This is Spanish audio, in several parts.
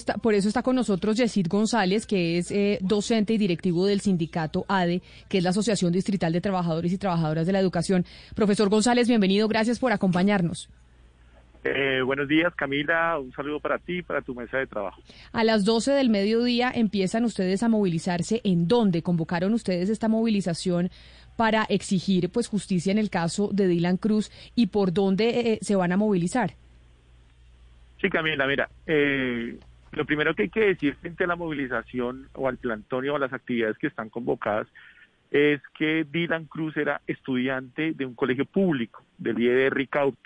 Está, por eso está con nosotros Yesid González, que es eh, docente y directivo del sindicato ADE, que es la Asociación Distrital de Trabajadores y Trabajadoras de la Educación. Profesor González, bienvenido. Gracias por acompañarnos. Eh, buenos días, Camila. Un saludo para ti y para tu mesa de trabajo. A las 12 del mediodía empiezan ustedes a movilizarse. ¿En dónde convocaron ustedes esta movilización para exigir pues justicia en el caso de Dylan Cruz y por dónde eh, se van a movilizar? Sí, Camila, mira, eh, lo primero que hay que decir frente a la movilización o al plantón o a las actividades que están convocadas es que Dylan Cruz era estudiante de un colegio público, del IED Ricaute.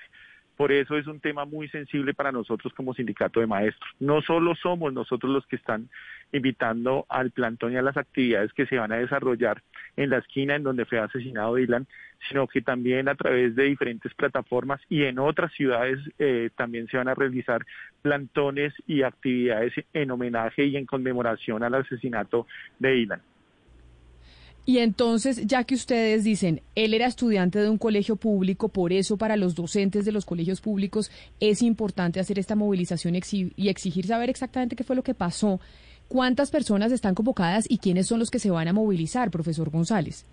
Por eso es un tema muy sensible para nosotros como sindicato de maestros. No solo somos nosotros los que están invitando al plantón y a las actividades que se van a desarrollar en la esquina en donde fue asesinado Dylan, sino que también a través de diferentes plataformas y en otras ciudades eh, también se van a realizar plantones y actividades en homenaje y en conmemoración al asesinato de Dylan. Y entonces, ya que ustedes dicen, él era estudiante de un colegio público, por eso para los docentes de los colegios públicos es importante hacer esta movilización y exigir saber exactamente qué fue lo que pasó. ¿Cuántas personas están convocadas y quiénes son los que se van a movilizar, profesor González?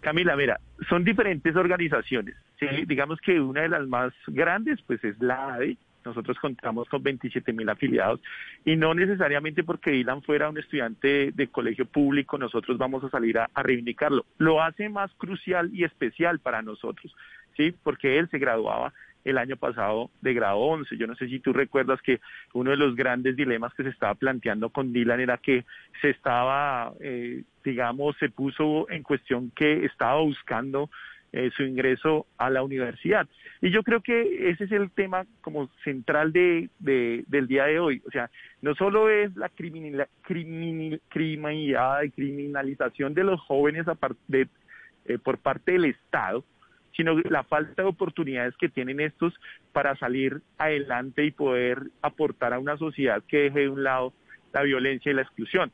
Camila, mira, son diferentes organizaciones. Digamos que una de las más grandes, pues es la ADE, nosotros contamos con 27 mil afiliados y no necesariamente porque Dylan fuera un estudiante de, colegio público, nosotros vamos a salir a, reivindicarlo. Lo hace más crucial y especial para nosotros, ¿sí? Porque él se graduaba el año pasado de grado 11. Yo no sé si tú recuerdas que uno de los grandes dilemas que se estaba planteando con Dylan era que se estaba, eh, digamos, se puso en cuestión que estaba buscando eh, su ingreso a la universidad. Y yo creo que ese es el tema como central de, del día de hoy. O sea, no solo es la criminalidad, criminalidad y criminalización de los jóvenes de, eh, por parte del Estado, sino la falta de oportunidades que tienen estos para salir adelante y poder aportar a una sociedad que deje de un lado la violencia y la exclusión.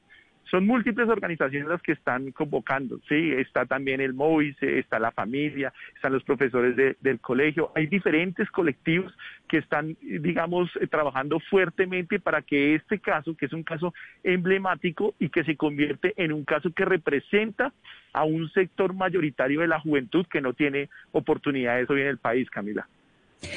Son múltiples organizaciones las que están convocando, sí, está también el MOVICE, está la familia, están los profesores del colegio, hay diferentes colectivos que están, digamos, eh, trabajando fuertemente para que este caso, que es un caso emblemático y que se convierte en un caso que representa a un sector mayoritario de la juventud que no tiene oportunidades hoy en el país, Camila.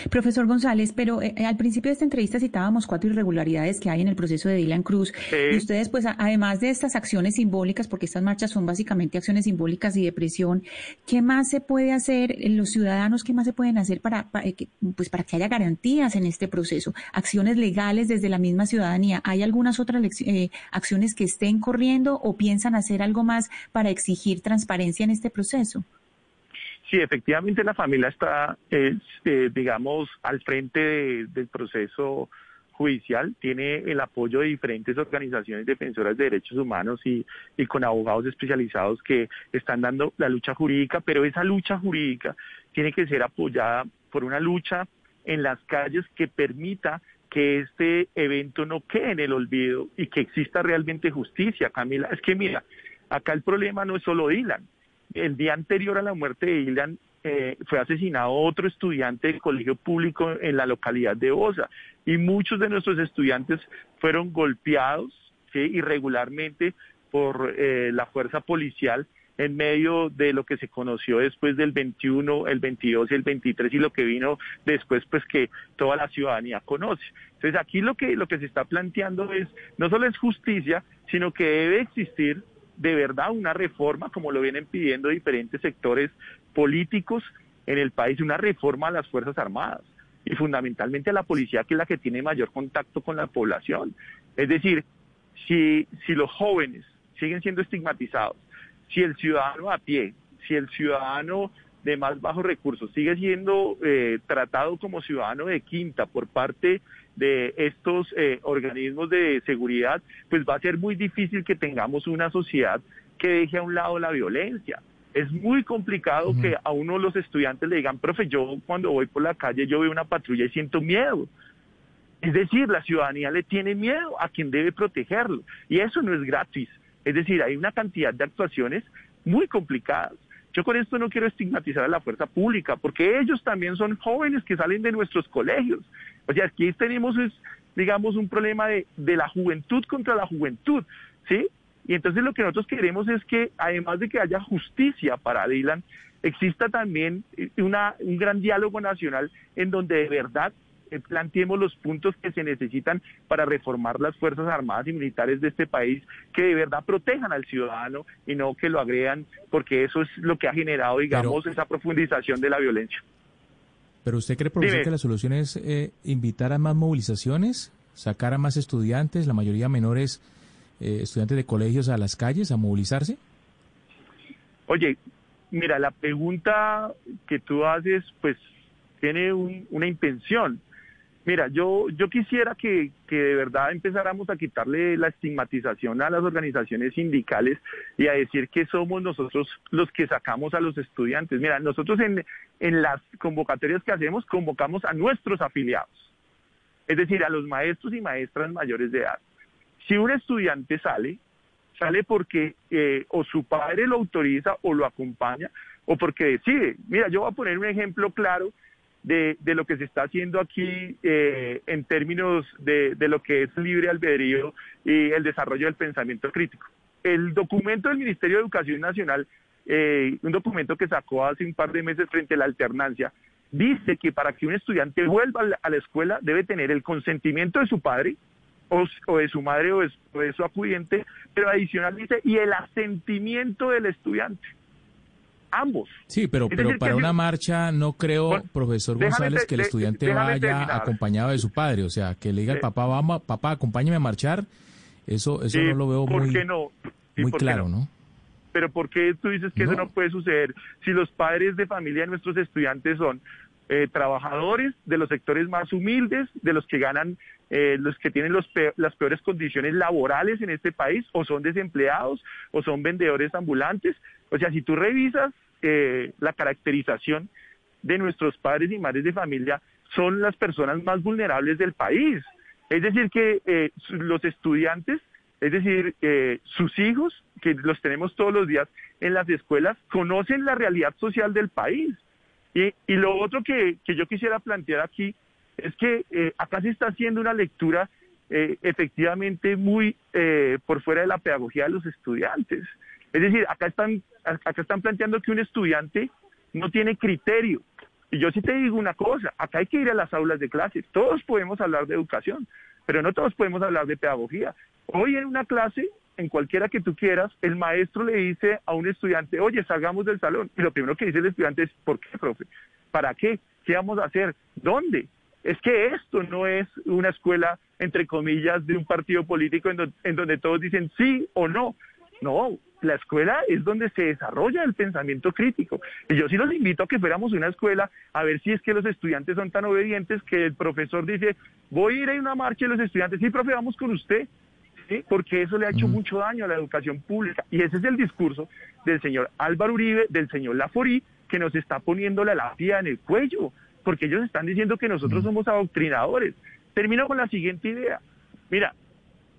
Profesor González, pero eh, al principio de esta entrevista citábamos cuatro irregularidades que hay en el proceso de Dylan Cruz. Y ustedes, pues, además de estas acciones simbólicas, porque estas marchas son básicamente acciones simbólicas y de presión, ¿qué más se puede hacer? Los ciudadanos, ¿qué más se pueden hacer para, eh, que, pues, para que haya garantías en este proceso? Acciones legales desde la misma ciudadanía. ¿Hay algunas otras eh, acciones que estén corriendo o piensan hacer algo más para exigir transparencia en este proceso? Sí, efectivamente la familia está, eh, digamos, al frente del proceso judicial, tiene el apoyo de diferentes organizaciones defensoras de derechos humanos y, y con abogados especializados que están dando la lucha jurídica, pero esa lucha jurídica tiene que ser apoyada por una lucha en las calles que permita que este evento no quede en el olvido y que exista realmente justicia, Camila. Es que mira, acá el problema no es solo Dylan, el día anterior a la muerte de Ilan eh, fue asesinado otro estudiante del colegio público en la localidad de Osa y muchos de nuestros estudiantes fueron golpeados irregularmente por eh, la fuerza policial en medio de lo que se conoció después del 21, el 22 y el 23 y lo que vino después pues que toda la ciudadanía conoce. Entonces aquí lo que lo que se está planteando es no solo es justicia, sino que debe existir de verdad una reforma, como lo vienen pidiendo diferentes sectores políticos en el país, una reforma a las Fuerzas Armadas y fundamentalmente a la policía, que es la que tiene mayor contacto con la población. Es decir, si, si los jóvenes siguen siendo estigmatizados, si el ciudadano a pie, si el ciudadano de más bajos recursos sigue siendo eh, tratado como ciudadano de quinta por parte de estos eh, organismos de seguridad, pues va a ser muy difícil que tengamos una sociedad que deje a un lado la violencia. Es muy complicado que a uno de los estudiantes le digan, profe, yo cuando voy por la calle yo veo una patrulla y siento miedo. Es decir, la ciudadanía le tiene miedo a quien debe protegerlo. Y eso no es gratis. Es decir, hay una cantidad de actuaciones muy complicadas. Yo con esto no quiero estigmatizar a la fuerza pública, porque ellos también son jóvenes que salen de nuestros colegios. O sea, aquí tenemos, es, digamos, un problema de, de la juventud contra la juventud, ¿sí? Y entonces lo que nosotros queremos es que, además de que haya justicia para Dylan, exista también una, un gran diálogo nacional en donde de verdad eh, planteemos los puntos que se necesitan para reformar las Fuerzas Armadas y Militares de este país, que de verdad protejan al ciudadano y no que lo agregan, porque eso es lo que ha generado, digamos, esa profundización de la violencia. Pero usted cree, profesor, que la solución es eh, invitar a más movilizaciones, sacar a más estudiantes, la mayoría menores eh, estudiantes de colegios a las calles a movilizarse? Oye, mira, la pregunta que tú haces, pues tiene una intención. Mira, yo, yo quisiera que, de verdad empezáramos a quitarle la estigmatización a las organizaciones sindicales y a decir que somos nosotros los que sacamos a los estudiantes. Mira, nosotros en, en las convocatorias que hacemos convocamos a nuestros afiliados, es decir, a los maestros y maestras mayores de edad. Si un estudiante sale, sale porque eh, o su padre lo autoriza o lo acompaña o porque decide. Mira, yo voy a poner un ejemplo claro de, lo que se está haciendo aquí eh, en términos de, lo que es libre albedrío y el desarrollo del pensamiento crítico. El documento del Ministerio de Educación Nacional, eh, un documento que sacó hace un par de meses frente a la alternancia, dice que para que un estudiante vuelva a la escuela debe tener el consentimiento de su padre o, de su madre o de, su acudiente, pero adicionalmente y el asentimiento del estudiante ambos. Sí, pero, pero para una marcha no creo, profesor González, que el estudiante vaya acompañado de su padre. O sea, que le diga al papá, vamos, papá, acompáñame a marchar. Eso, eso no lo veo muy, no? muy claro, no? Pero ¿por qué tú dices que eso no puede suceder si los padres de familia de nuestros estudiantes son eh, trabajadores de los sectores más humildes, de los que ganan, eh, los que tienen los las peores condiciones laborales en este país, o son desempleados, o son vendedores ambulantes. O sea, si tú revisas eh, la caracterización de nuestros padres y madres de familia, son las personas más vulnerables del país. Es decir, que los estudiantes, es decir, sus hijos, que los tenemos todos los días en las escuelas, conocen la realidad social del país y, lo otro que, yo quisiera plantear aquí es que eh, acá se está haciendo una lectura eh, efectivamente muy eh, por fuera de la pedagogía de los estudiantes. Es decir, acá están, acá están planteando que un estudiante no tiene criterio. Y yo sí te digo una cosa, acá hay que ir a las aulas de clase. Todos podemos hablar de educación, pero no todos podemos hablar de pedagogía. Hoy en una clase en cualquiera que tú quieras, el maestro le dice a un estudiante, oye, salgamos del salón. Y lo primero que dice el estudiante es, ¿por qué, profe? ¿Para qué? ¿Qué vamos a hacer? ¿Dónde? Es que esto no es una escuela, entre comillas, de un partido político en, en donde todos dicen sí o no. No, la escuela es donde se desarrolla el pensamiento crítico. Y yo sí los invito a que fuéramos una escuela a ver si es que los estudiantes son tan obedientes que el profesor dice, voy a ir a una marcha y los estudiantes, sí, profe, vamos con usted porque eso le ha hecho mucho daño a la educación pública. Y ese es el discurso del señor Álvaro Uribe, del señor Laforí, que nos está poniendo la lápida en el cuello, porque ellos están diciendo que nosotros somos adoctrinadores. Termino con la siguiente idea. Mira,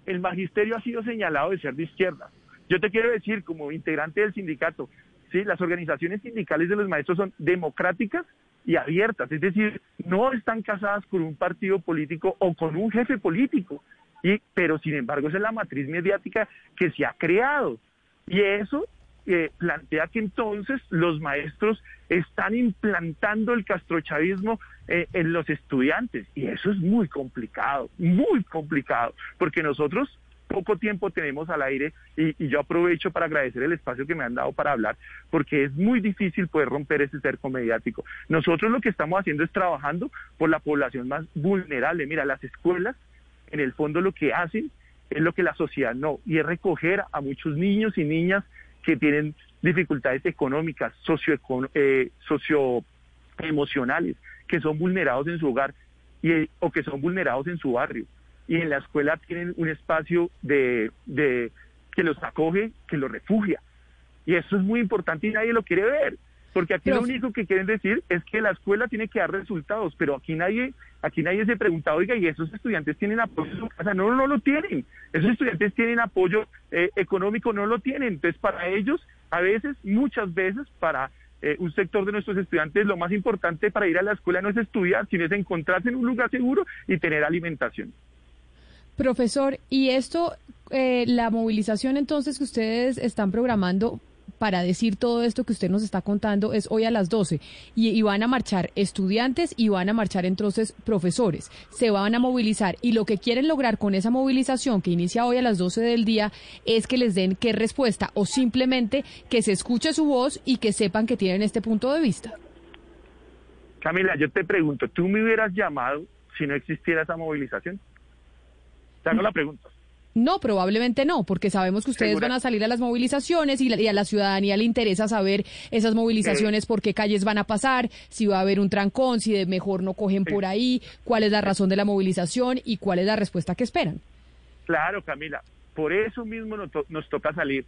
el magisterio ha sido señalado de ser de izquierda. Yo te quiero decir, como integrante del sindicato, sí, las organizaciones sindicales de los maestros son democráticas y abiertas, es decir, no están casadas con un partido político o con un jefe político. Y, pero sin embargo esa es la matriz mediática que se ha creado. Y eso eh, plantea que entonces los maestros están implantando el castrochavismo eh, en los estudiantes. Y eso es muy complicado, muy complicado, porque nosotros poco tiempo tenemos al aire y, y, yo aprovecho para agradecer el espacio que me han dado para hablar, porque es muy difícil poder romper ese cerco mediático. Nosotros lo que estamos haciendo es trabajando por la población más vulnerable. Mira, las escuelas en el fondo lo que hacen es lo que la sociedad no, y es recoger a muchos niños y niñas que tienen dificultades económicas, socio, eh, socioemocionales, que son vulnerados en su hogar, y, o que son vulnerados en su barrio. Y en la escuela tienen un espacio de, de que los acoge, que los refugia. Y eso es muy importante y nadie lo quiere ver. Porque aquí lo único que quieren decir es que la escuela tiene que dar resultados, pero aquí nadie, aquí nadie se pregunta, oiga, ¿y esos estudiantes tienen apoyo en su casa? No, no, lo tienen. Esos estudiantes tienen apoyo eh, económico, no lo tienen. Entonces, para ellos, a veces, muchas veces, para eh, un sector de nuestros estudiantes, lo más importante para ir a la escuela no es estudiar, sino es encontrarse en un lugar seguro y tener alimentación. Profesor, ¿y esto, eh, la movilización entonces que ustedes están programando, para decir todo esto que usted nos está contando es hoy a las 12 y, van a marchar estudiantes y van a marchar entonces profesores. Se van a movilizar y lo que quieren lograr con esa movilización que inicia hoy a las 12 del día es que les den qué respuesta o simplemente que se escuche su voz y que sepan que tienen este punto de vista. Camila, yo te pregunto, ¿tú me hubieras llamado si no existiera esa movilización? Te hago la pregunta. No, probablemente no, porque sabemos que ustedes van a salir a las movilizaciones y, a la ciudadanía le interesa saber esas movilizaciones, por qué calles van a pasar, si va a haber un trancón, si de mejor no cogen por ahí, cuál es la razón de la movilización y cuál es la respuesta que esperan. Claro, Camila, por eso mismo nos toca salir,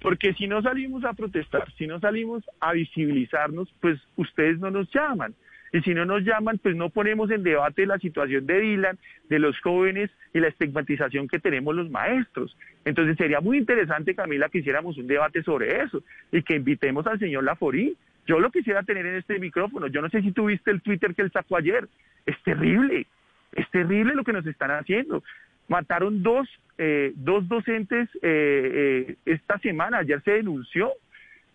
porque si no salimos a protestar, si no salimos a visibilizarnos, pues ustedes no nos llaman. Y si no nos llaman, pues no ponemos en debate la situación de Dylan, de los jóvenes y la estigmatización que tenemos los maestros. Entonces sería muy interesante, Camila, que hiciéramos un debate sobre eso y que invitemos al señor Laforí. Yo lo quisiera tener en este micrófono. Yo no sé si tuviste el Twitter que él sacó ayer. Es terrible, es terrible lo que nos están haciendo. Mataron dos, eh, dos docentes eh, eh, esta semana, ayer se denunció.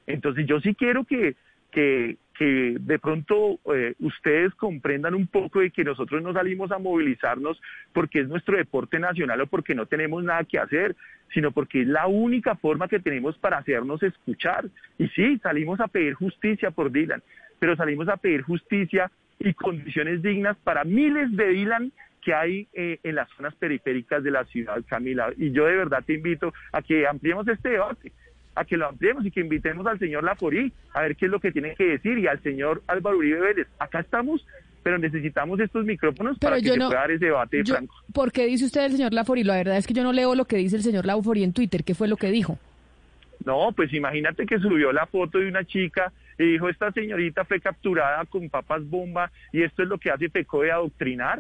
Entonces yo sí quiero que, que, de pronto eh, ustedes comprendan un poco de que nosotros no salimos a movilizarnos porque es nuestro deporte nacional o porque no tenemos nada que hacer, sino porque es la única forma que tenemos para hacernos escuchar. Y sí, salimos a pedir justicia por Dylan, pero salimos a pedir justicia y condiciones dignas para miles de Dylan que hay eh, en las zonas periféricas de la ciudad, Camila. Y yo de verdad te invito a que ampliemos este debate a que lo ampliemos y que invitemos al señor Laforí a ver qué es lo que tiene que decir y al señor Álvaro Uribe Vélez. Acá estamos, pero necesitamos estos micrófonos para que se pueda dar ese debate franco. ¿Por qué dice usted el señor Laforí? La verdad es que yo no leo lo que dice el señor Laforí en Twitter. ¿Qué fue lo que dijo? No, pues imagínate que subió la foto de una chica y dijo, esta señorita fue capturada con papas bomba y esto es lo que hace Pecó de adoctrinar.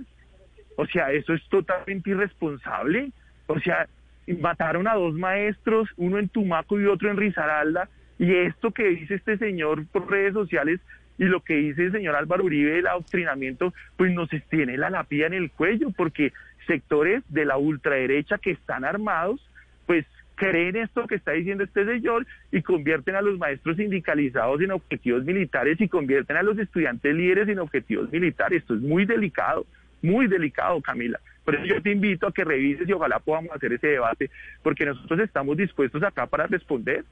O sea, eso es totalmente irresponsable. O sea, mataron a dos maestros, uno en Tumaco y otro en Risaralda, y esto que dice este señor por redes sociales y lo que dice el señor Álvaro Uribe del adoctrinamiento, pues nos tiene la lapida en el cuello, porque sectores de la ultraderecha que están armados, pues creen esto que está diciendo este señor y convierten a los maestros sindicalizados en objetivos militares y convierten a los estudiantes líderes en objetivos militares. Esto es muy delicado, muy delicado, Camila. Por eso yo te invito a que revises y ojalá podamos hacer ese debate, porque nosotros estamos dispuestos acá para responder,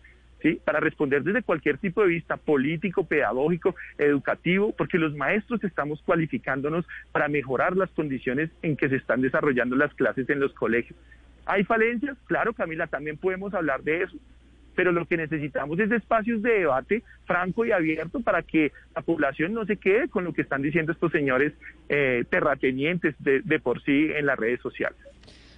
¿sí? Para responder desde cualquier tipo de vista, político, pedagógico, educativo, porque los maestros estamos cualificándonos para mejorar las condiciones en que se están desarrollando las clases en los colegios. ¿Hay falencias? Claro, Camila, también podemos hablar de eso pero lo que necesitamos es espacios de debate franco y abierto para que la población no se quede con lo que están diciendo estos señores eh, terratenientes de, por sí en las redes sociales.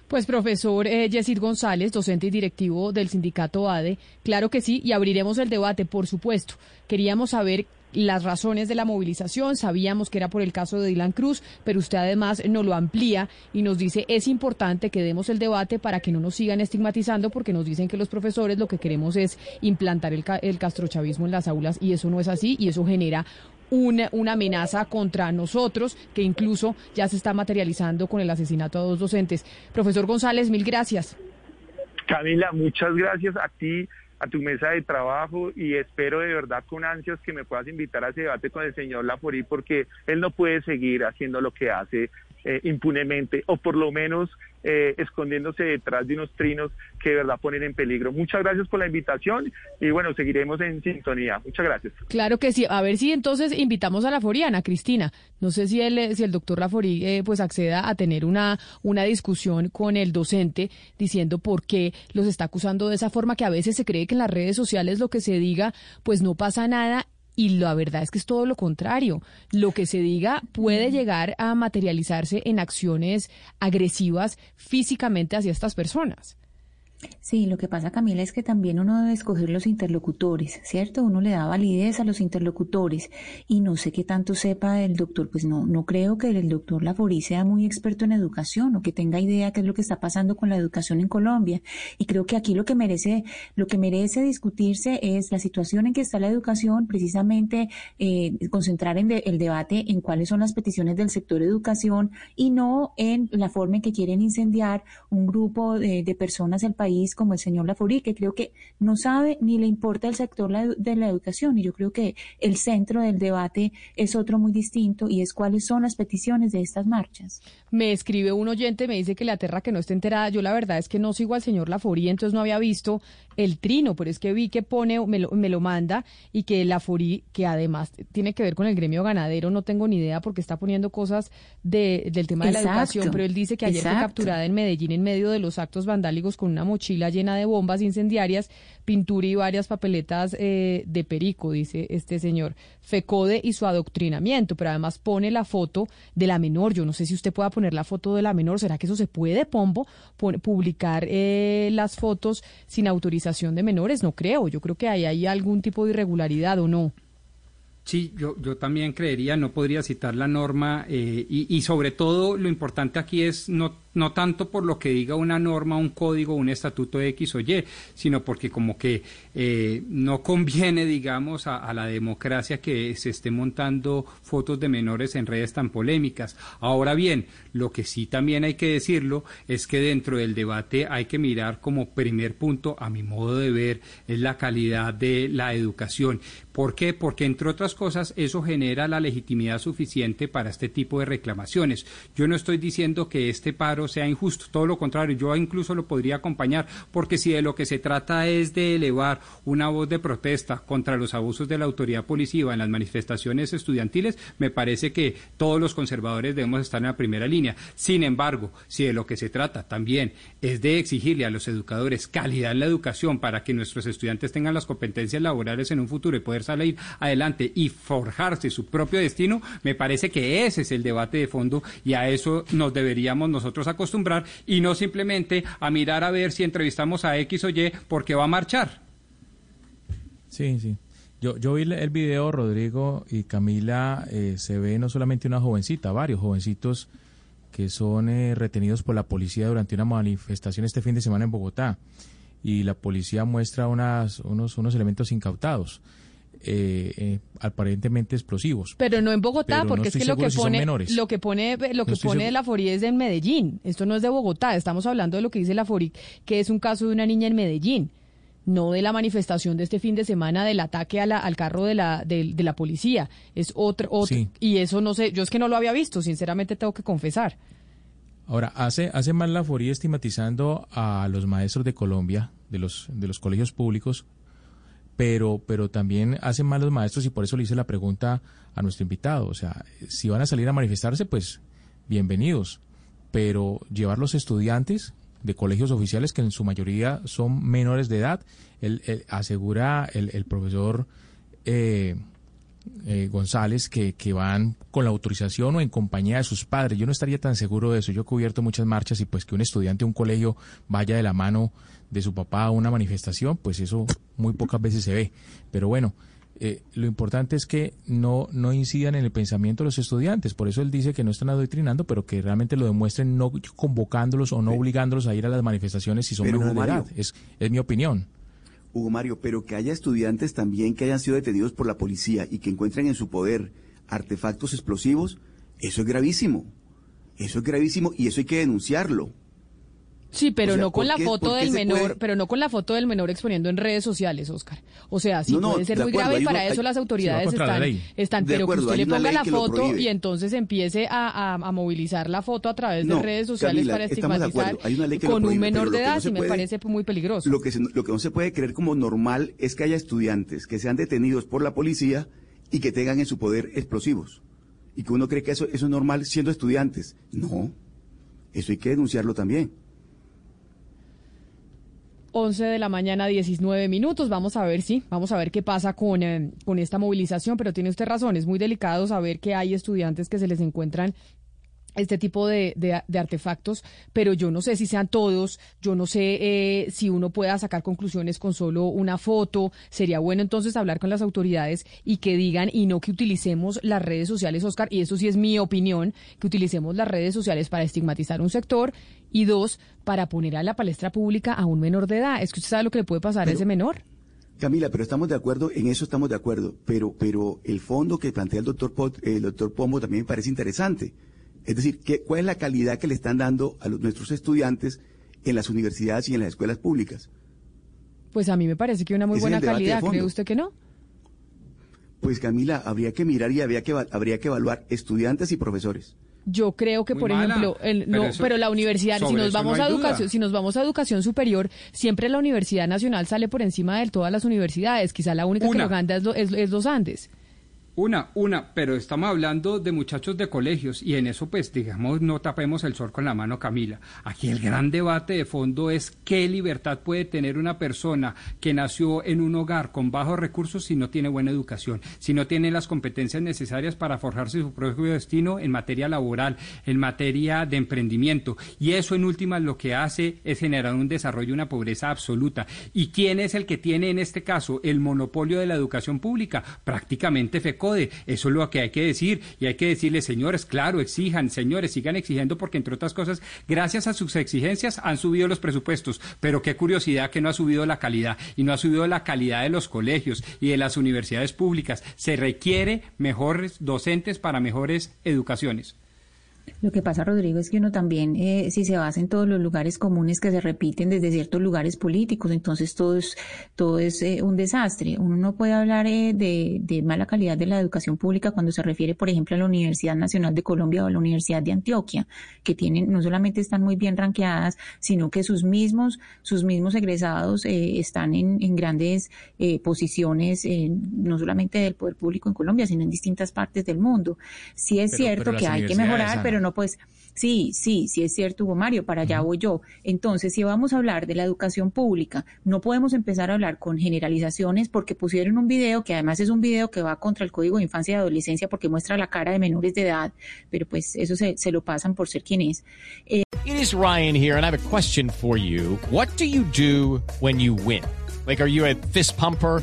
Pues profesor eh, Yesid González, docente y directivo del sindicato ADE, claro que sí, y abriremos el debate, por supuesto. Queríamos saber las razones de la movilización. Sabíamos que era por el caso de Dylan Cruz, pero usted además nos lo amplía y nos dice es importante que demos el debate para que no nos sigan estigmatizando porque nos dicen que los profesores lo que queremos es implantar el, el castrochavismo en las aulas y eso no es así y eso genera una, una, amenaza contra nosotros, que incluso ya se está materializando con el asesinato a dos docentes. Profesor González, mil gracias. Camila, muchas gracias a ti a tu mesa de trabajo y espero de verdad con ansias que me puedas invitar a ese debate con el señor Laforí porque él no puede seguir haciendo lo que hace eh, impunemente o por lo menos eh, escondiéndose detrás de unos trinos que de verdad ponen en peligro. Muchas gracias por la invitación y bueno, seguiremos en sintonía. Muchas gracias. Claro que sí. A ver si entonces invitamos a la Foriana, Cristina. No sé si el, si el doctor Laforí eh, pues acceda a tener una, una discusión con el docente diciendo por qué los está acusando de esa forma que a veces se cree que en las redes sociales lo que se diga pues no pasa nada y la verdad es que es todo lo contrario. Lo que se diga puede llegar a materializarse en acciones agresivas físicamente hacia estas personas. Sí, lo que pasa, Camila, es que también uno debe escoger los interlocutores, ¿cierto? Uno le da validez a los interlocutores y no sé qué tanto sepa el doctor, pues no, no creo que el doctor Laforí sea muy experto en educación o que tenga idea qué es lo que está pasando con la educación en Colombia. Y creo que aquí lo que merece, lo que merece discutirse es la situación en que está la educación, precisamente eh, concentrar en el debate en cuáles son las peticiones del sector educación y no en la forma en que quieren incendiar un grupo de, de personas del país como el señor Laforí, que creo que no sabe ni le importa el sector de la educación. Y yo creo que el centro del debate es otro muy distinto y es cuáles son las peticiones de estas marchas. Me escribe un oyente, me dice que la tierra que no esté enterada. Yo la verdad es que no sigo al señor Laforí, entonces no había visto el trino, pero es que vi que pone, me lo, me lo manda y que Laforí, que además tiene que ver con el gremio ganadero, no tengo ni idea porque está poniendo cosas de, del tema de la educación, pero él dice que ayer fue capturada en Medellín en medio de los actos vandálicos con una mochila mochila llena de bombas incendiarias, pintura y varias papeletas eh, de perico, dice este señor. FECODE y su adoctrinamiento, pero además pone la foto de la menor. Yo no sé si usted pueda poner la foto de la menor. ¿Será que eso se puede, Pombo? publicar eh, las fotos sin autorización de menores? No creo. Yo creo que ahí hay algún tipo de irregularidad o no. Sí, yo, yo también creería, no podría citar la norma eh, y, y sobre todo lo importante aquí es no no tanto por lo que diga una norma, un código, un estatuto X o Y, sino porque como que eh, no conviene, digamos, a, la democracia que se esté montando fotos de menores en redes tan polémicas. Ahora bien, lo que sí también hay que decirlo es que dentro del debate hay que mirar como primer punto, a mi modo de ver, es la calidad de la educación. ¿Por qué? Porque entre otras cosas eso genera la legitimidad suficiente para este tipo de reclamaciones. Yo no estoy diciendo que este paro sea injusto, todo lo contrario, yo incluso lo podría acompañar, porque si de lo que se trata es de elevar una voz de protesta contra los abusos de la autoridad policiva en las manifestaciones estudiantiles, me parece que todos los conservadores debemos estar en la primera línea. Sin embargo, si de lo que se trata también es de exigirle a los educadores calidad en la educación para que nuestros estudiantes tengan las competencias laborales en un futuro y poder salir adelante y forjarse su propio destino, me parece que ese es el debate de fondo y a eso nos deberíamos nosotros acostumbrar y no simplemente a mirar a ver si entrevistamos a X o Y porque va a marchar. Sí, sí. Yo, yo vi el video, Rodrigo y Camila, eh, se ve no solamente una jovencita, varios jovencitos que son eh, retenidos por la policía durante una manifestación este fin de semana en Bogotá. Y la policía muestra unas, unos, unos elementos incautados. Eh, eh, aparentemente explosivos. Pero no en Bogotá, porque es que lo que, pone, lo que pone lo que pone la FORI es de Medellín. Esto no es de Bogotá. Estamos hablando de lo que dice la FORI, que es un caso de una niña en Medellín no de la manifestación de este fin de semana del ataque a la, al carro de la, de, la policía. Es otro, otro y eso no sé, yo es que no lo había visto, sinceramente tengo que confesar. Ahora, hace, hace mal la FORI estigmatizando a los maestros de Colombia, de los, de los colegios públicos, pero, pero también hacen mal los maestros y por eso le hice la pregunta a nuestro invitado. O sea, si van a salir a manifestarse, pues bienvenidos, pero llevar los estudiantes de colegios oficiales, que en su mayoría son menores de edad, él, asegura el, el profesor eh, eh, González que, que, van con la autorización o en compañía de sus padres. Yo no estaría tan seguro de eso. Yo he cubierto muchas marchas y pues que un estudiante de un colegio vaya de la mano de su papá a una manifestación, pues eso muy pocas veces se ve. Pero bueno, eh, lo importante es que no, no incidan en el pensamiento de los estudiantes. Por eso él dice que no están adoctrinando, pero que realmente lo demuestren no convocándolos o no obligándolos a ir a las manifestaciones si son menores de edad. Es, es mi opinión. Hugo Mario, pero que haya estudiantes también que hayan sido detenidos por la policía y que encuentren en su poder artefactos explosivos, eso es gravísimo. Eso es gravísimo y eso hay que denunciarlo. Sí, pero no con la foto del menor, pero no con la foto del menor exponiendo en redes sociales, Oscar. O sea, sí puede ser muy grave y para eso las autoridades están, están pero que usted le ponga la foto y entonces empiece a, a, movilizar la foto a través de redes sociales para estigmatizar con un menor de edad, y me parece muy peligroso. Lo que, lo que no se puede creer como normal es que haya estudiantes que sean detenidos por la policía y que tengan en su poder explosivos. Y que uno cree que eso, eso es normal siendo estudiantes. No, eso hay que denunciarlo también. 11 de la mañana, 19 minutos. Vamos a ver, sí, vamos a ver qué pasa con, eh, con esta movilización, pero tiene usted razón, es muy delicado saber que hay estudiantes que se les encuentran este tipo de, de, artefactos, pero yo no sé si sean todos, yo no sé eh, si uno pueda sacar conclusiones con solo una foto. Sería bueno entonces hablar con las autoridades y que digan y no que utilicemos las redes sociales, Oscar, y eso sí es mi opinión, que utilicemos las redes sociales para estigmatizar un sector y dos, para poner a la palestra pública a un menor de edad. Es que usted sabe lo que le puede pasar a ese menor. Camila, pero estamos de acuerdo, en eso estamos de acuerdo, pero, pero el fondo que plantea el doctor, el doctor Pombo también me parece interesante es decir, ¿qué, ¿cuál es la calidad que le están dando a los, nuestros estudiantes en las universidades y en las escuelas públicas? Pues a mí me parece que una muy buena calidad, ¿cree usted que no? Pues Camila, habría que mirar y habría que, habría que evaluar estudiantes y profesores. Yo creo que, por ejemplo, no, pero la universidad, si nos vamos a educación, si nos vamos a educación superior, siempre la Universidad Nacional sale por encima de todas las universidades. Quizá la única que lo gana es, es los Andes. Una, una, pero estamos hablando de muchachos de colegios y en eso pues digamos no tapemos el sol con la mano Camila. Aquí el gran debate de fondo es qué libertad puede tener una persona que nació en un hogar con bajos recursos si no tiene buena educación, si no tiene las competencias necesarias para forjarse su propio destino en materia laboral, en materia de emprendimiento. Y eso en últimas lo que hace es generar un desarrollo, una pobreza absoluta. ¿Y quién es el que tiene en este caso el monopolio de la educación pública? Prácticamente eso es lo que hay que decir. Y hay que decirle, señores, claro, exijan, señores, sigan exigiendo porque, entre otras cosas, gracias a sus exigencias han subido los presupuestos. Pero qué curiosidad que no ha subido la calidad y no ha subido la calidad de los colegios y de las universidades públicas. Se requiere mejores docentes para mejores educaciones. Lo que pasa, Rodrigo, es que uno también, eh, si se basa en todos los lugares comunes que se repiten desde ciertos lugares políticos, entonces todo es, todo es eh, un desastre. Uno no puede hablar eh, de, de, mala calidad de la educación pública cuando se refiere, por ejemplo, a la Universidad Nacional de Colombia o a la Universidad de Antioquia, que tienen, no solamente están muy bien ranqueadas, sino que sus mismos, sus mismos egresados están en, en grandes posiciones, no solamente del poder público en Colombia, sino en distintas partes del mundo. Sí es cierto que hay que mejorar, pero no pues sí, sí, sí es cierto, Hugo Mario, para allá voy yo. Entonces, si vamos a hablar de la educación pública, no podemos empezar a hablar con generalizaciones porque pusieron un video que además es un video que va contra el Código de Infancia y Adolescencia porque muestra la cara de menores de edad, pero pues eso se, se lo pasan por ser quien es. Eh, It is Ryan here and I have a question for you. What do you do when you win? Like, are you a fist pumper?